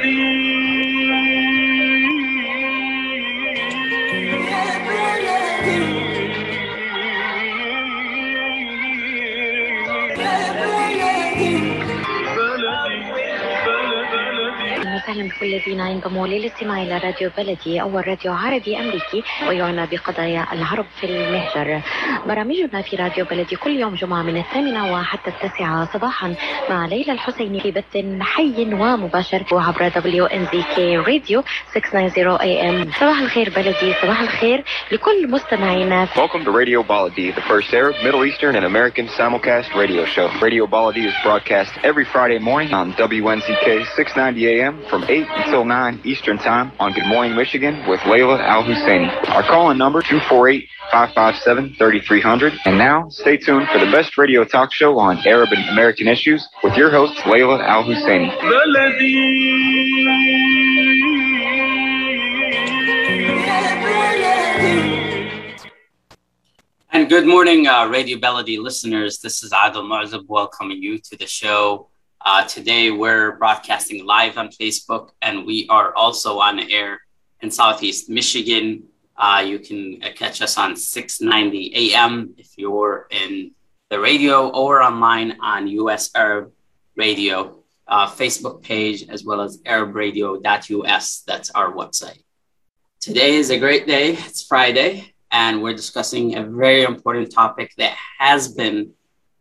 وسهلا بكل الذين ينضموا للاستماع إلى راديو بلدي اول راديو عربي أمريكي ويعنى بقضايا العرب في المهجر. برامجنا في راديو بلدي كل يوم جمعة من الثامنة وحتى التاسعة صباحا مع ليلى الحسيني في بث حي ومباشر عبر كي راديو 690 اي ام. صباح الخير بلدي صباح الخير لكل مستمعينا. Welcome to Radio Baladi, the first Arab, Middle Eastern, and American simulcast radio show. Radio Baladi is broadcast every Friday morning on WNZK 690 AM from 8 until 9 Eastern Time on Good Morning Michigan with Layla Al Husseini. Our call-in number 248 557 3300. And now, stay tuned for the best radio talk show on Arab and American issues with your host, Layla Al Husseini. And good morning, uh, Radio Baladi listeners. This is Adil Mu'azab welcoming you to the show. Uh, today, we're broadcasting live on Facebook, and we are also on air in Southeast Michigan. Uh, you can uh, catch us on 690 AM if you're in the radio or online on US Arab Radio uh, Facebook page, as well as arabradio.us. That's our website. Today is a great day. It's Friday, and we're discussing a very important topic that has been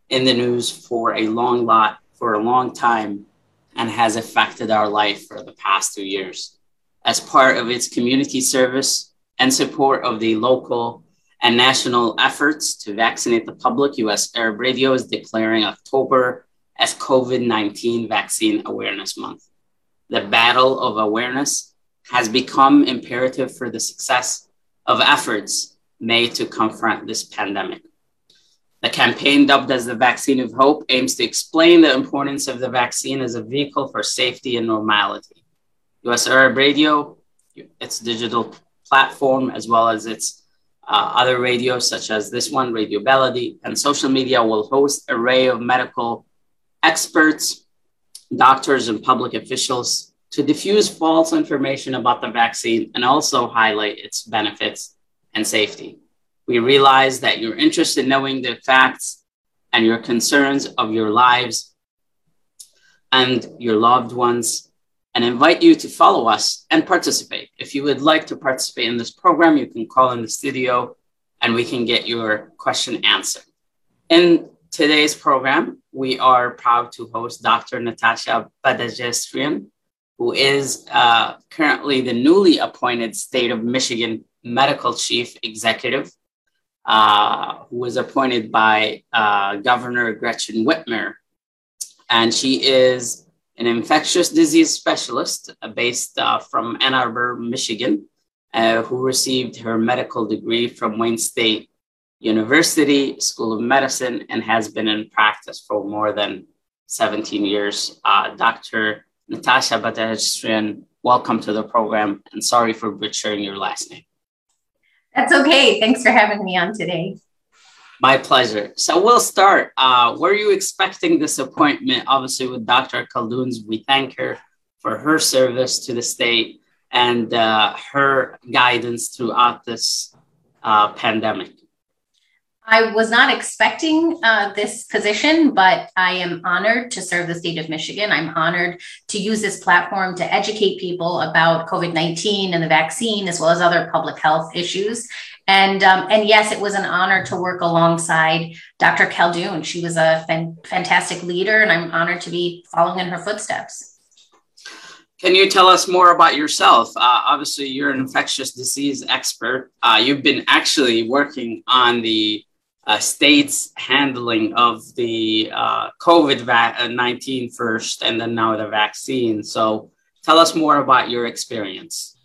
in the news for a long lot for a long time and has affected our life for the past two years. As part of its community service and support of the local and national efforts to vaccinate the public, US Arab Radio is declaring October as COVID 19 Vaccine Awareness Month. The battle of awareness has become imperative for the success of efforts made to confront this pandemic. The campaign, dubbed as the Vaccine of Hope, aims to explain the importance of the vaccine as a vehicle for safety and normality. US Arab Radio, its digital platform, as well as its uh, other radios, such as this one, Radio Baladi, and social media will host array of medical experts, doctors, and public officials to diffuse false information about the vaccine and also highlight its benefits and safety. We realize that you're interested in knowing the facts and your concerns of your lives and your loved ones and invite you to follow us and participate. If you would like to participate in this program, you can call in the studio and we can get your question answered. In today's program, we are proud to host Dr. Natasha Badajestrian, who is uh, currently the newly appointed State of Michigan Medical Chief Executive uh, who was appointed by uh, Governor Gretchen Whitmer. And she is an infectious disease specialist uh, based uh, from Ann Arbor, Michigan, uh, who received her medical degree from Wayne State University School of Medicine and has been in practice for more than 17 years. Dr. Natasha Badastrian, welcome to the program and sorry for butchering your last name. That's okay. Thanks for having me on today. My pleasure. So we'll start. Uh, were you expecting this appointment? Obviously, with Dr. Khaldun's, we thank her for her service to the state and uh, her guidance throughout this uh, pandemic. I was not expecting uh, this position, but I am honored to serve the state of Michigan. I'm honored to use this platform to educate people about COVID 19 and the vaccine, as well as other public health issues. And, um, and yes, it was an honor to work alongside Dr. Khaldun. She was a fan- fantastic leader, and I'm honored to be following in her footsteps. Can you tell us more about yourself? Uh, obviously, you're an infectious disease expert. Uh, you've been actually working on the uh, states handling of the uh, COVID uh, 19 first and then now the vaccine. So tell us more about your experience.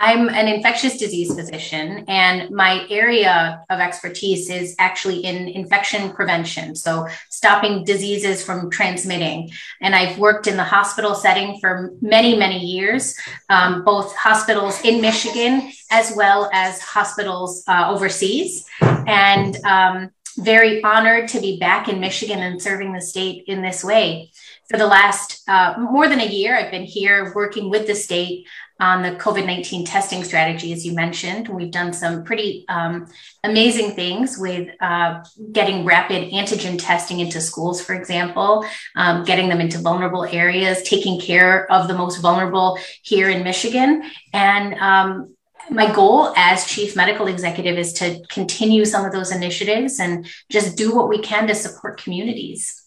I'm an infectious disease physician, and my area of expertise is actually in infection prevention. So, stopping diseases from transmitting. And I've worked in the hospital setting for many, many years, um, both hospitals in Michigan as well as hospitals uh, overseas. And um, very honored to be back in Michigan and serving the state in this way. for the last uh, more than a year, I've been here working with the state on the COVID 19 testing strategy, as you mentioned. We've done some pretty um, amazing things with uh, getting rapid antigen testing into schools, for example, um, getting them into vulnerable areas, taking care of the most vulnerable here in Michigan. And um, my goal as chief medical executive is to continue some of those initiatives and just do what we can to support communities.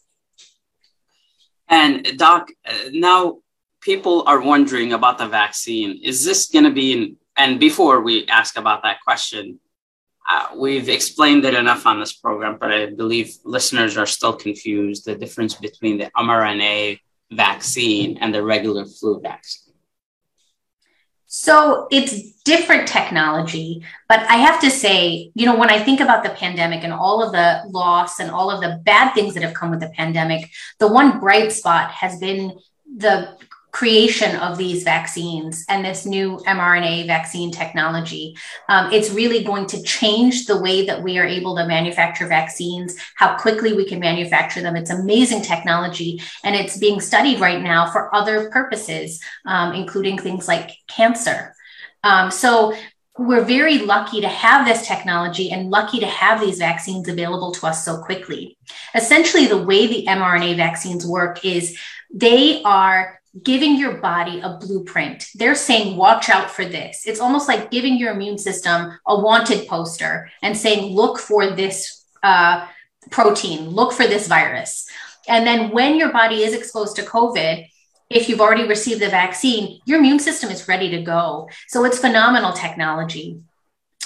And Doc, uh, now people are wondering about the vaccine. Is this going to be, in, and before we ask about that question, uh, we've explained it enough on this program, but I believe listeners are still confused the difference between the mRNA vaccine and the regular flu vaccine. So it's different technology, but I have to say, you know, when I think about the pandemic and all of the loss and all of the bad things that have come with the pandemic, the one bright spot has been the creation of these vaccines and this new mRNA vaccine technology. Um, it's really going to change the way that we are able to manufacture vaccines, how quickly we can manufacture them. It's amazing technology, and it's being studied right now for other purposes, um, including things like cancer. Um, so we're very lucky to have this technology and lucky to have these vaccines available to us so quickly. Essentially, the way the mRNA vaccines work is they are giving your body a blueprint. They're saying, watch out for this. It's almost like giving your immune system a wanted poster and saying, look for this uh, protein, look for this virus. And then when your body is exposed to COVID, if you've already received the vaccine, your immune system is ready to go. So it's phenomenal technology.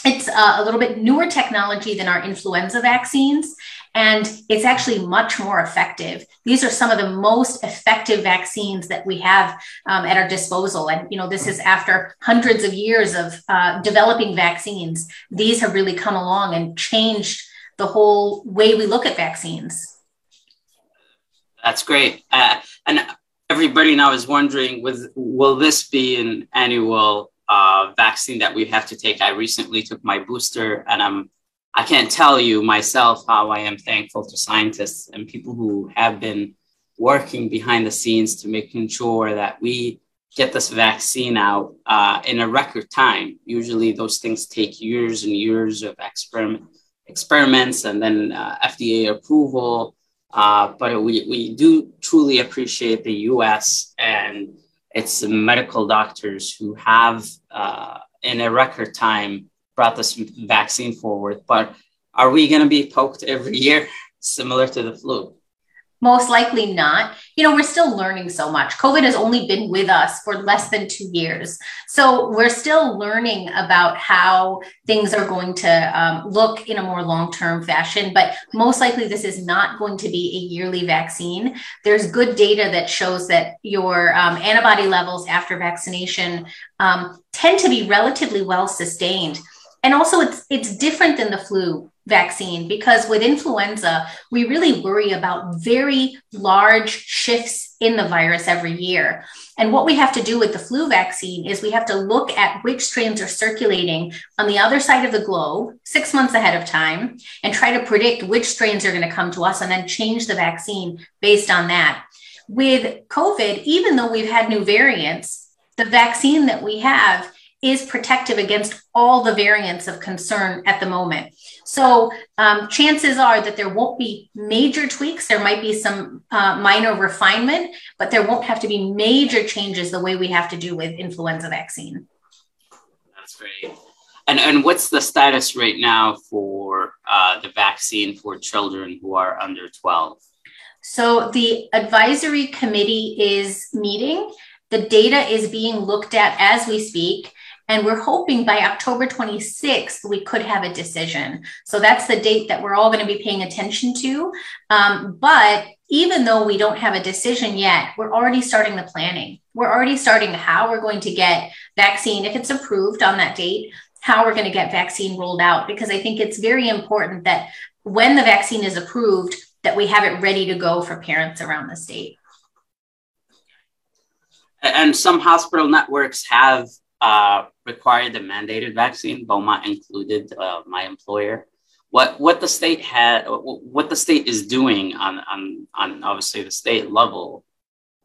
It's uh, a little bit newer technology than our influenza vaccines and it's actually much more effective. These are some of the most effective vaccines that we have um, at our disposal. And, you know, this is after hundreds of years of uh, developing vaccines. These have really come along and changed the whole way we look at vaccines. That's great. Uh, and everybody now is wondering, with, will this be an annual uh, vaccine that we have to take? I recently took my booster and I'm I can't tell you myself how I am thankful to scientists and people who have been working behind the scenes to making sure that we get this vaccine out uh, in a record time. Usually, those things take years and years of experiment experiments and then uh, FDA approval. Uh, but we, we do truly appreciate the US and its medical doctors who have, uh, in a record time, brought this vaccine forward. But are we going to be poked every year, similar to the flu? Most likely not. You know, we're still learning so much. COVID has only been with us for less than two years. So we're still learning about how things are going to um, look in a more long term fashion. But most likely, this is not going to be a yearly vaccine. There's good data that shows that your um, antibody levels after vaccination um, tend to be relatively well sustained and also it's it's different than the flu vaccine because with influenza we really worry about very large shifts in the virus every year. And what we have to do with the flu vaccine is we have to look at which strains are circulating on the other side of the globe 6 months ahead of time and try to predict which strains are going to come to us and then change the vaccine based on that. With covid even though we've had new variants the vaccine that we have is protective against all the variants of concern at the moment. So um, chances are that there won't be major tweaks. There might be some uh, minor refinement, but there won't have to be major changes the way we have to do with influenza vaccine. That's great. And, and what's the status right now for uh, the vaccine for children who are under 12? So the advisory committee is meeting. The data is being looked at as we speak. And we're hoping by October 26th, we could have a decision. So that's the date that we're all going to be paying attention to. Um, but even though we don't have a decision yet, we're already starting the planning. We're already starting how we're going to get vaccine, if it's approved on that date, how we're going to get vaccine rolled out. Because I think it's very important that when the vaccine is approved, that we have it ready to go for parents around the state. And some hospital networks have uh, required the mandated vaccine, Beaumont included, uh, my employer. What what the state had, what the state is doing on on on obviously the state level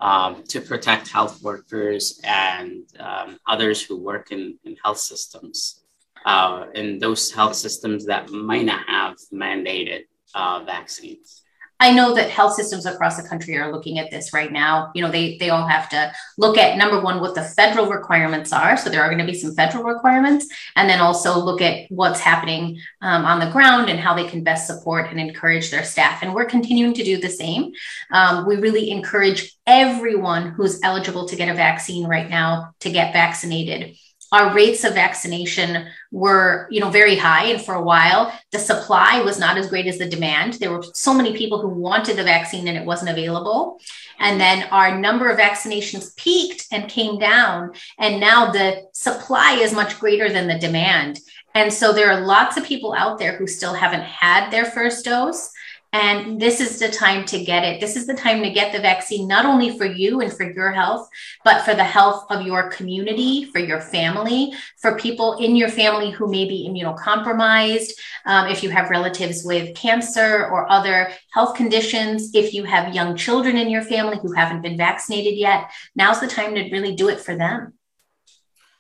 um, to protect health workers and um, others who work in, in health systems, uh, in those health systems that might not have mandated uh, vaccines? I know that health systems across the country are looking at this right now. You know, they they all have to look at number one what the federal requirements are. So there are going to be some federal requirements, and then also look at what's happening um, on the ground and how they can best support and encourage their staff. And we're continuing to do the same. Um, we really encourage everyone who's eligible to get a vaccine right now to get vaccinated our rates of vaccination were you know very high and for a while the supply was not as great as the demand. There were so many people who wanted the vaccine and it wasn't available. And then our number of vaccinations peaked and came down and now the supply is much greater than the demand. And so there are lots of people out there who still haven't had their first dose and this is the time to get it. This is the time to get the vaccine, not only for you and for your health, but for the health of your community, for your family, for people in your family who may be immunocompromised, um, if you have relatives with cancer or other health conditions, if you have young children in your family who haven't been vaccinated yet, now's the time to really do it for them.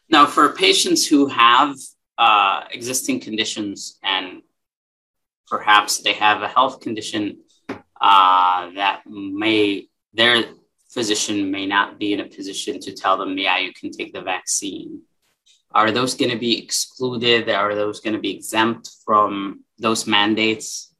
Now, for patients who have uh, existing conditions and perhaps they have a health condition uh, that may their physician may not be in a position to tell them, yeah, you can take the vaccine. Are those going to be excluded? Are those going to be exempt from those mandates?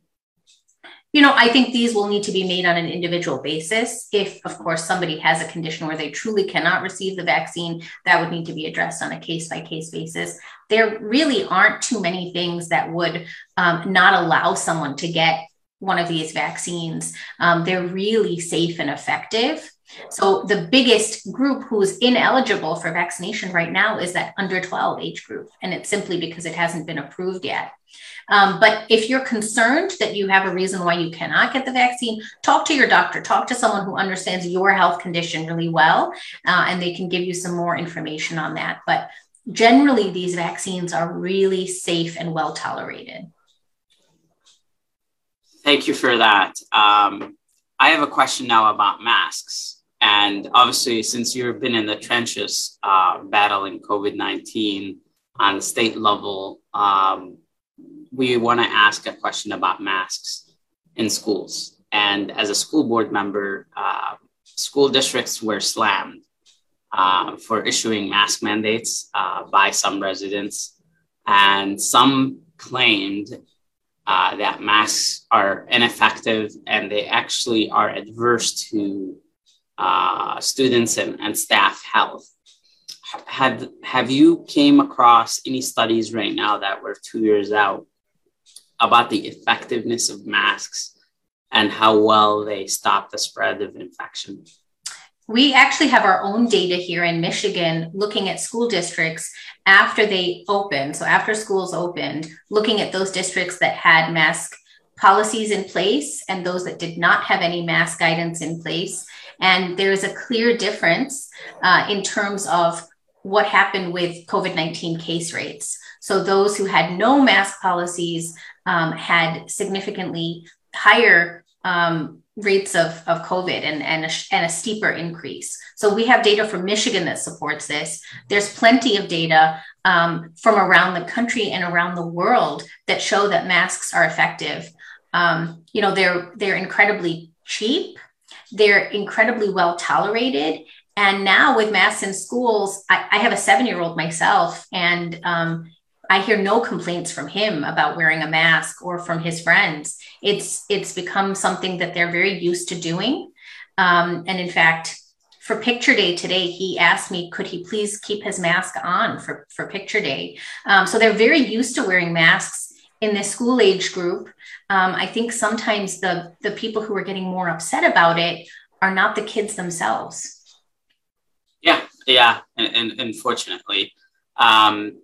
You know, I think these will need to be made on an individual basis. If, of course, somebody has a condition where they truly cannot receive the vaccine, that would need to be addressed on a case by case basis. There really aren't too many things that would um, not allow someone to get one of these vaccines. Um, they're really safe and effective. So the biggest group who's ineligible for vaccination right now is that under 12 age group. And it's simply because it hasn't been approved yet. Um, but if you're concerned that you have a reason why you cannot get the vaccine, talk to your doctor, talk to someone who understands your health condition really well, uh, and they can give you some more information on that. But generally, these vaccines are really safe and well tolerated. Thank you for that. Um, I have a question now about masks. And obviously, since you've been in the trenches uh, battling COVID 19 on the state level, um, we want to ask a question about masks in schools. And as a school board member, uh, school districts were slammed uh, for issuing mask mandates uh, by some residents. And some claimed uh, that masks are ineffective and they actually are adverse to uh, students and, and staff health have have you came across any studies right now that were two years out about the effectiveness of masks and how well they stop the spread of infection? We actually have our own data here in Michigan looking at school districts after they opened. So, after schools opened, looking at those districts that had mask policies in place and those that did not have any mask guidance in place. And there's a clear difference uh, in terms of what happened with COVID 19 case rates. So, those who had no mask policies um, had significantly higher um, rates of, of COVID and, and, a, and a steeper increase. So we have data from Michigan that supports this. There's plenty of data um, from around the country and around the world that show that masks are effective. Um, you know, they're they're incredibly cheap. They're incredibly well tolerated. And now with masks in schools, I, I have a seven year old myself, and um, I hear no complaints from him about wearing a mask or from his friends. It's it's become something that they're very used to doing. Um, and in fact, for picture day today, he asked me, could he please keep his mask on for, for picture day? Um, so they're very used to wearing masks in this school age group. Um, I think sometimes the, the people who are getting more upset about it are not the kids themselves. Yeah, yeah, and, and unfortunately. Um,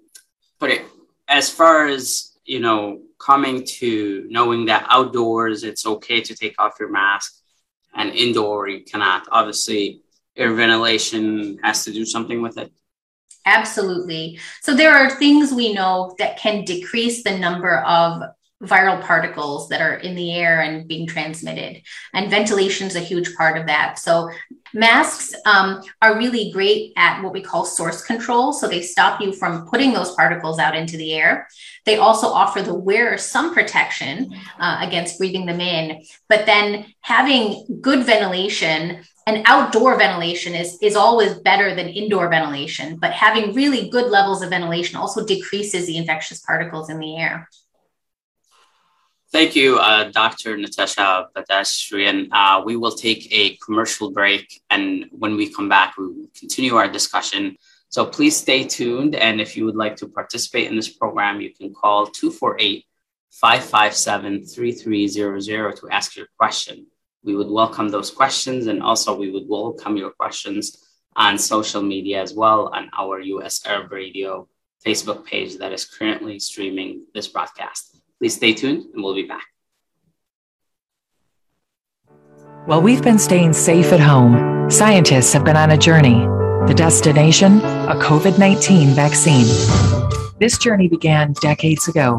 but it, as far as you know coming to knowing that outdoors it's okay to take off your mask and indoor you cannot obviously air ventilation has to do something with it absolutely so there are things we know that can decrease the number of viral particles that are in the air and being transmitted. And ventilation is a huge part of that. So masks um, are really great at what we call source control. So they stop you from putting those particles out into the air. They also offer the wearer some protection uh, against breathing them in. But then having good ventilation and outdoor ventilation is, is always better than indoor ventilation, but having really good levels of ventilation also decreases the infectious particles in the air. Thank you, uh, Dr. Natasha Badashrian. Uh, we will take a commercial break, and when we come back, we will continue our discussion. So please stay tuned. And if you would like to participate in this program, you can call 248 557 3300 to ask your question. We would welcome those questions, and also we would welcome your questions on social media as well on our US Arab Radio Facebook page that is currently streaming this broadcast. Please stay tuned and we'll be back. While we've been staying safe at home, scientists have been on a journey. The destination, a COVID 19 vaccine. This journey began decades ago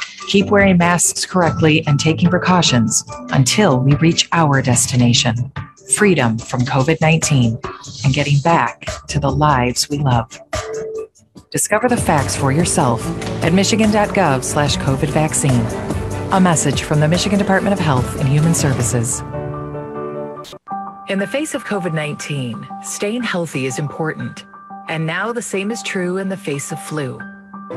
Keep wearing masks correctly and taking precautions until we reach our destination freedom from COVID 19 and getting back to the lives we love. Discover the facts for yourself at michigan.gov slash COVID vaccine. A message from the Michigan Department of Health and Human Services. In the face of COVID 19, staying healthy is important. And now the same is true in the face of flu.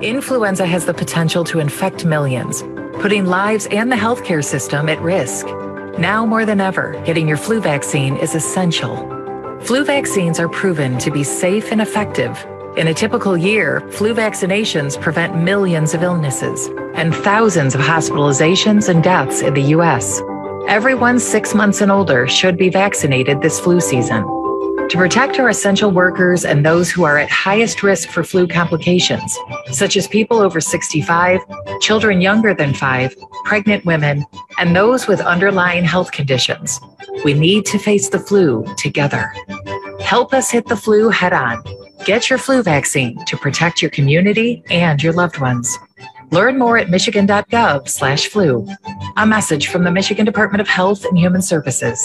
Influenza has the potential to infect millions, putting lives and the healthcare system at risk. Now more than ever, getting your flu vaccine is essential. Flu vaccines are proven to be safe and effective in a typical year, flu vaccinations prevent millions of illnesses and thousands of hospitalizations and deaths in the U.S. Everyone six months and older should be vaccinated this flu season. To protect our essential workers and those who are at highest risk for flu complications, such as people over 65, children younger than five, pregnant women, and those with underlying health conditions, we need to face the flu together. Help us hit the flu head on Get your flu vaccine to protect your community and your loved ones. Learn more at michigan.gov/flu. A message from the Michigan Department of Health and Human Services.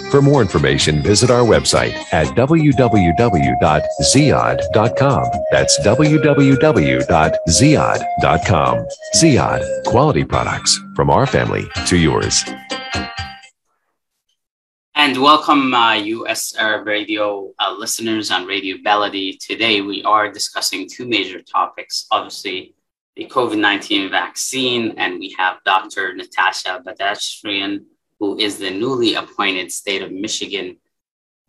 For more information, visit our website at www.ziyad.com. That's www.ziyad.com. Ziyad, quality products from our family to yours. And welcome, uh, US Arab Radio uh, listeners on Radio Baladi. Today, we are discussing two major topics. Obviously, the COVID 19 vaccine, and we have Dr. Natasha Badashrian, who is the newly appointed State of Michigan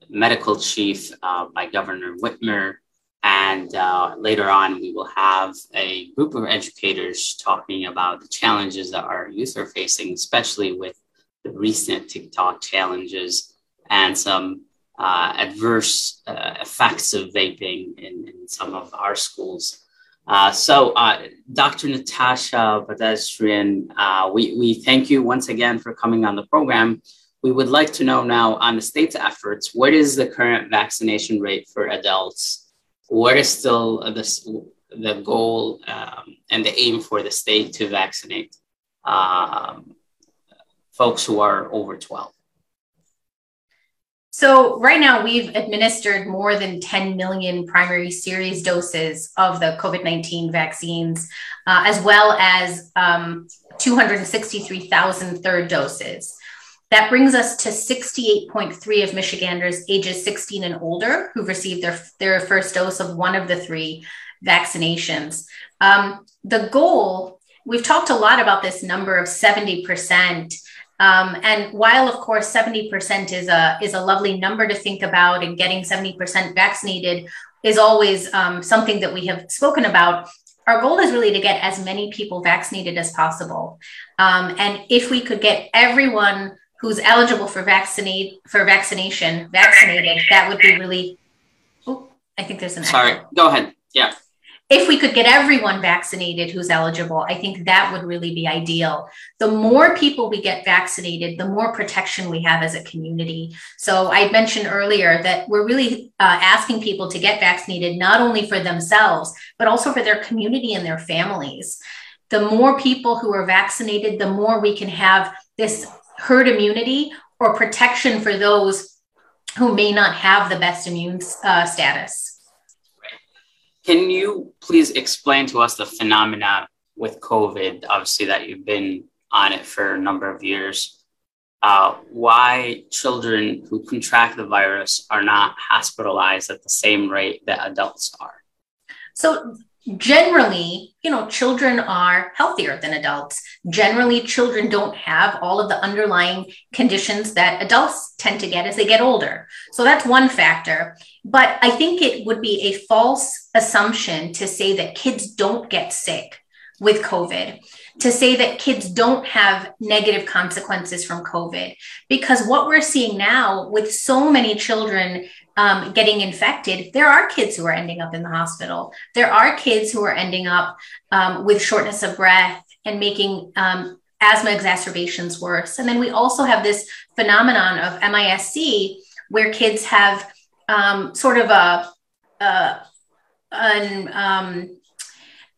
medical chief uh, by Governor Whitmer. And uh, later on, we will have a group of educators talking about the challenges that our youth are facing, especially with the recent TikTok challenges and some uh, adverse uh, effects of vaping in, in, some of our schools. Uh, so, uh, Dr. Natasha Badasrian, uh, we, we thank you once again for coming on the program. We would like to know now on the state's efforts, what is the current vaccination rate for adults? What is still the, the goal um, and the aim for the state to vaccinate um, folks who are over 12? So, right now, we've administered more than 10 million primary series doses of the COVID 19 vaccines, uh, as well as um, 263,000 third doses. That brings us to 68.3 of Michiganders ages 16 and older who've received their, their first dose of one of the three vaccinations. Um, the goal, we've talked a lot about this number of 70%. Um, and while, of course, 70% is a, is a lovely number to think about, and getting 70% vaccinated is always um, something that we have spoken about, our goal is really to get as many people vaccinated as possible. Um, and if we could get everyone who's eligible for vaccinate for vaccination vaccinated, that would be really. Oh, I think there's an. Sorry, echo. go ahead. Yeah if we could get everyone vaccinated who's eligible, I think that would really be ideal. The more people we get vaccinated, the more protection we have as a community. So I mentioned earlier that we're really uh, asking people to get vaccinated, not only for themselves, but also for their community and their families. The more people who are vaccinated, the more we can have this herd immunity or protection for those who may not have the best immune uh, status. Can you please explain to us the phenomena with COVID, obviously, that you've been on it for a number of years? Uh, why children who contract the virus are not hospitalized at the same rate that adults are? So, generally, you know, children are healthier than adults. Generally, children don't have all of the underlying conditions that adults tend to get as they get older. So that's one factor. But I think it would be a false assumption to say that kids don't get sick with COVID, to say that kids don't have negative consequences from COVID. Because what we're seeing now with so many children um, getting infected, there are kids who are ending up in the hospital. There are kids who are ending up um, with shortness of breath and making um, asthma exacerbations worse. And then we also have this phenomenon of MIS-C where kids have um, sort of a, a an, um,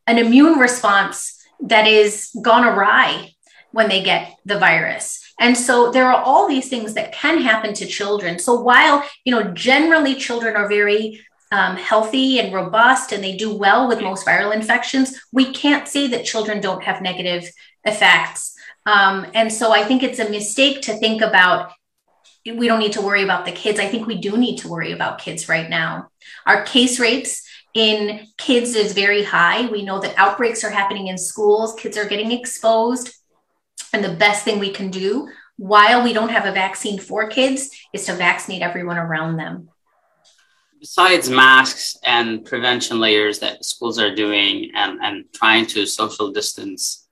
an immune response that is gone awry when they get the virus. And so there are all these things that can happen to children. So while, you know, generally children are very um, healthy and robust and they do well with most viral infections, we can't say that children don't have negative effects. Um, and so I think it's a mistake to think about we don't need to worry about the kids. I think we do need to worry about kids right now. Our case rates in kids is very high. We know that outbreaks are happening in schools, kids are getting exposed. And the best thing we can do while we don't have a vaccine for kids is to vaccinate everyone around them. Besides masks and prevention layers that schools are doing and, and trying to social distance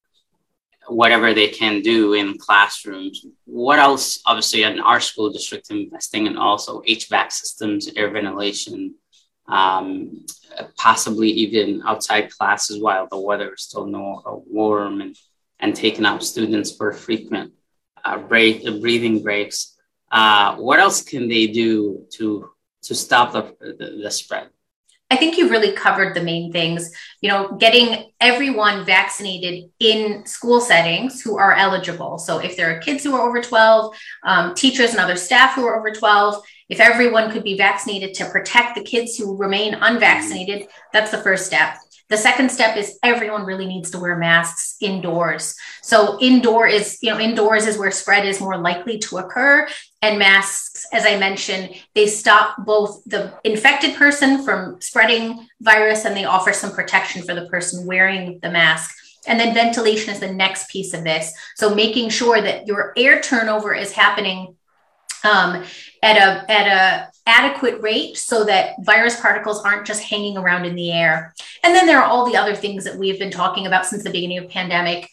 whatever they can do in classrooms, what else, obviously, in our school district, investing in also HVAC systems, air ventilation, um, possibly even outside classes while the weather is still no, warm and and taking out students for frequent uh, break, breathing breaks. Uh, what else can they do to to stop the, the, the spread? I think you've really covered the main things. You know, getting everyone vaccinated in school settings who are eligible. So, if there are kids who are over 12, um, teachers and other staff who are over 12, if everyone could be vaccinated to protect the kids who remain unvaccinated, that's the first step. The second step is everyone really needs to wear masks indoors. So indoor is, you know, indoors is where spread is more likely to occur. And masks, as I mentioned, they stop both the infected person from spreading virus and they offer some protection for the person wearing the mask. And then ventilation is the next piece of this. So making sure that your air turnover is happening um, at a at a adequate rate so that virus particles aren't just hanging around in the air. And then there are all the other things that we've been talking about since the beginning of pandemic,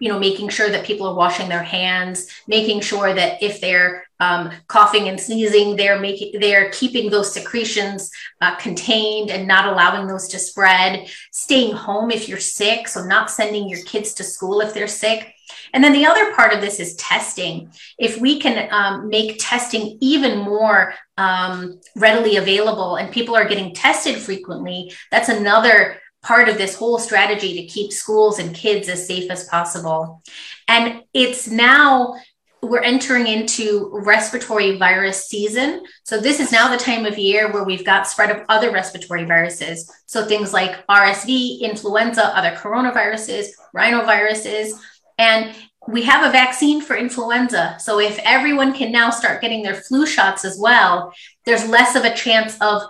you know, making sure that people are washing their hands, making sure that if they're um, coughing and sneezing, they're making they're keeping those secretions uh, contained and not allowing those to spread. Staying home if you're sick, so not sending your kids to school if they're sick. And then the other part of this is testing. If we can um, make testing even more um, readily available and people are getting tested frequently, that's another part of this whole strategy to keep schools and kids as safe as possible. And it's now we're entering into respiratory virus season. So this is now the time of year where we've got spread of other respiratory viruses. So things like RSV, influenza, other coronaviruses, rhinoviruses, and we have a vaccine for influenza. So if everyone can now start getting their flu shots as well, there's less of a chance of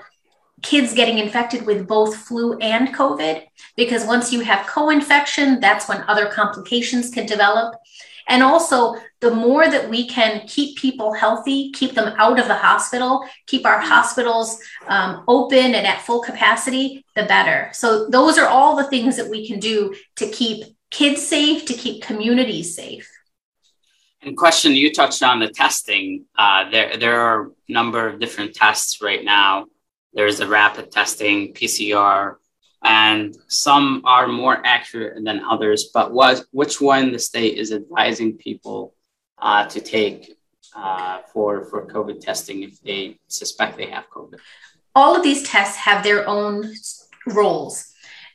kids getting infected with both flu and COVID. Because once you have co infection, that's when other complications can develop. And also, the more that we can keep people healthy, keep them out of the hospital, keep our hospitals um, open and at full capacity, the better. So, those are all the things that we can do to keep kids safe, to keep communities safe. And question, you touched on the testing. Uh, there, there are a number of different tests right now. There's a rapid testing, PCR, and some are more accurate than others. But what, which one the state is advising people uh, to take uh, for for COVID testing if they suspect they have COVID? All of these tests have their own roles.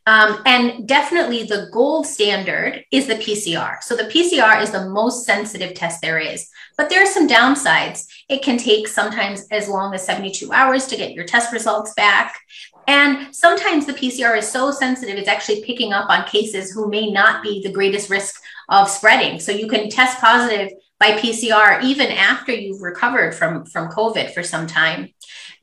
Um, and definitely the gold standard is the PCR. So the PCR is the most sensitive test there is. But there are some downsides. It can take sometimes as long as 72 hours to get your test results back. And sometimes the PCR is so sensitive, it's actually picking up on cases who may not be the greatest risk of spreading. So you can test positive by PCR even after you've recovered from, from COVID for some time.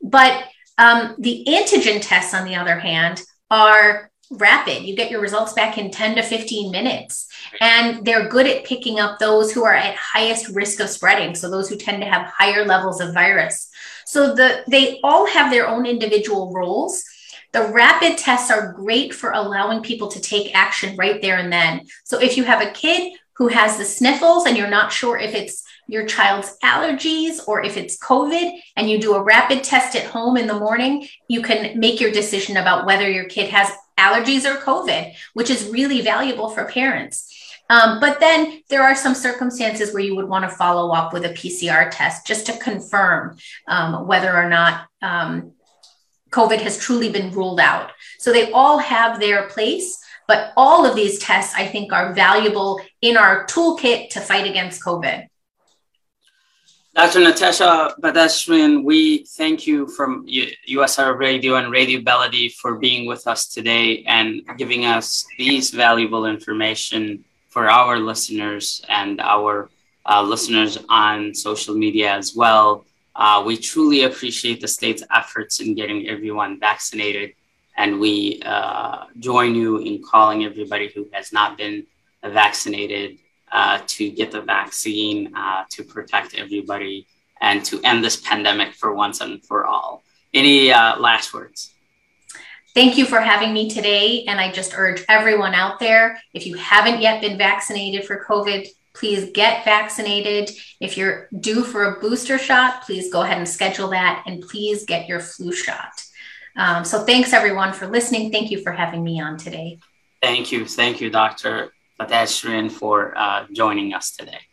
But um, the antigen tests, on the other hand, are rapid. You get your results back in 10 to 15 minutes. And they're good at picking up those who are at highest risk of spreading. So those who tend to have higher levels of virus. So the they all have their own individual roles. The rapid tests are great for allowing people to take action right there and then. So if you have a kid who has the sniffles and you're not sure if it's your child's allergies or if it's COVID and you do a rapid test at home in the morning, you can make your decision about whether your kid has allergies or COVID, which is really valuable for parents. Um, but then there are some circumstances where you would want to follow up with a PCR test just to confirm um, whether or not um, COVID has truly been ruled out. So they all have their place, but all of these tests, I think, are valuable in our toolkit to fight against COVID. Dr. Natasha Badashrian, we thank you from USR Radio and Radio Baladi for being with us today and giving us these valuable information for our listeners and our uh, listeners on social media as well. Uh, we truly appreciate the state's efforts in getting everyone vaccinated, and we uh, join you in calling everybody who has not been vaccinated uh, to get the vaccine uh, to protect everybody and to end this pandemic for once and for all. Any uh, last words? Thank you for having me today. And I just urge everyone out there if you haven't yet been vaccinated for COVID, please get vaccinated. If you're due for a booster shot, please go ahead and schedule that and please get your flu shot. Um, so thanks everyone for listening. Thank you for having me on today. Thank you. Thank you, Dr. Badashrian, for uh, joining us today.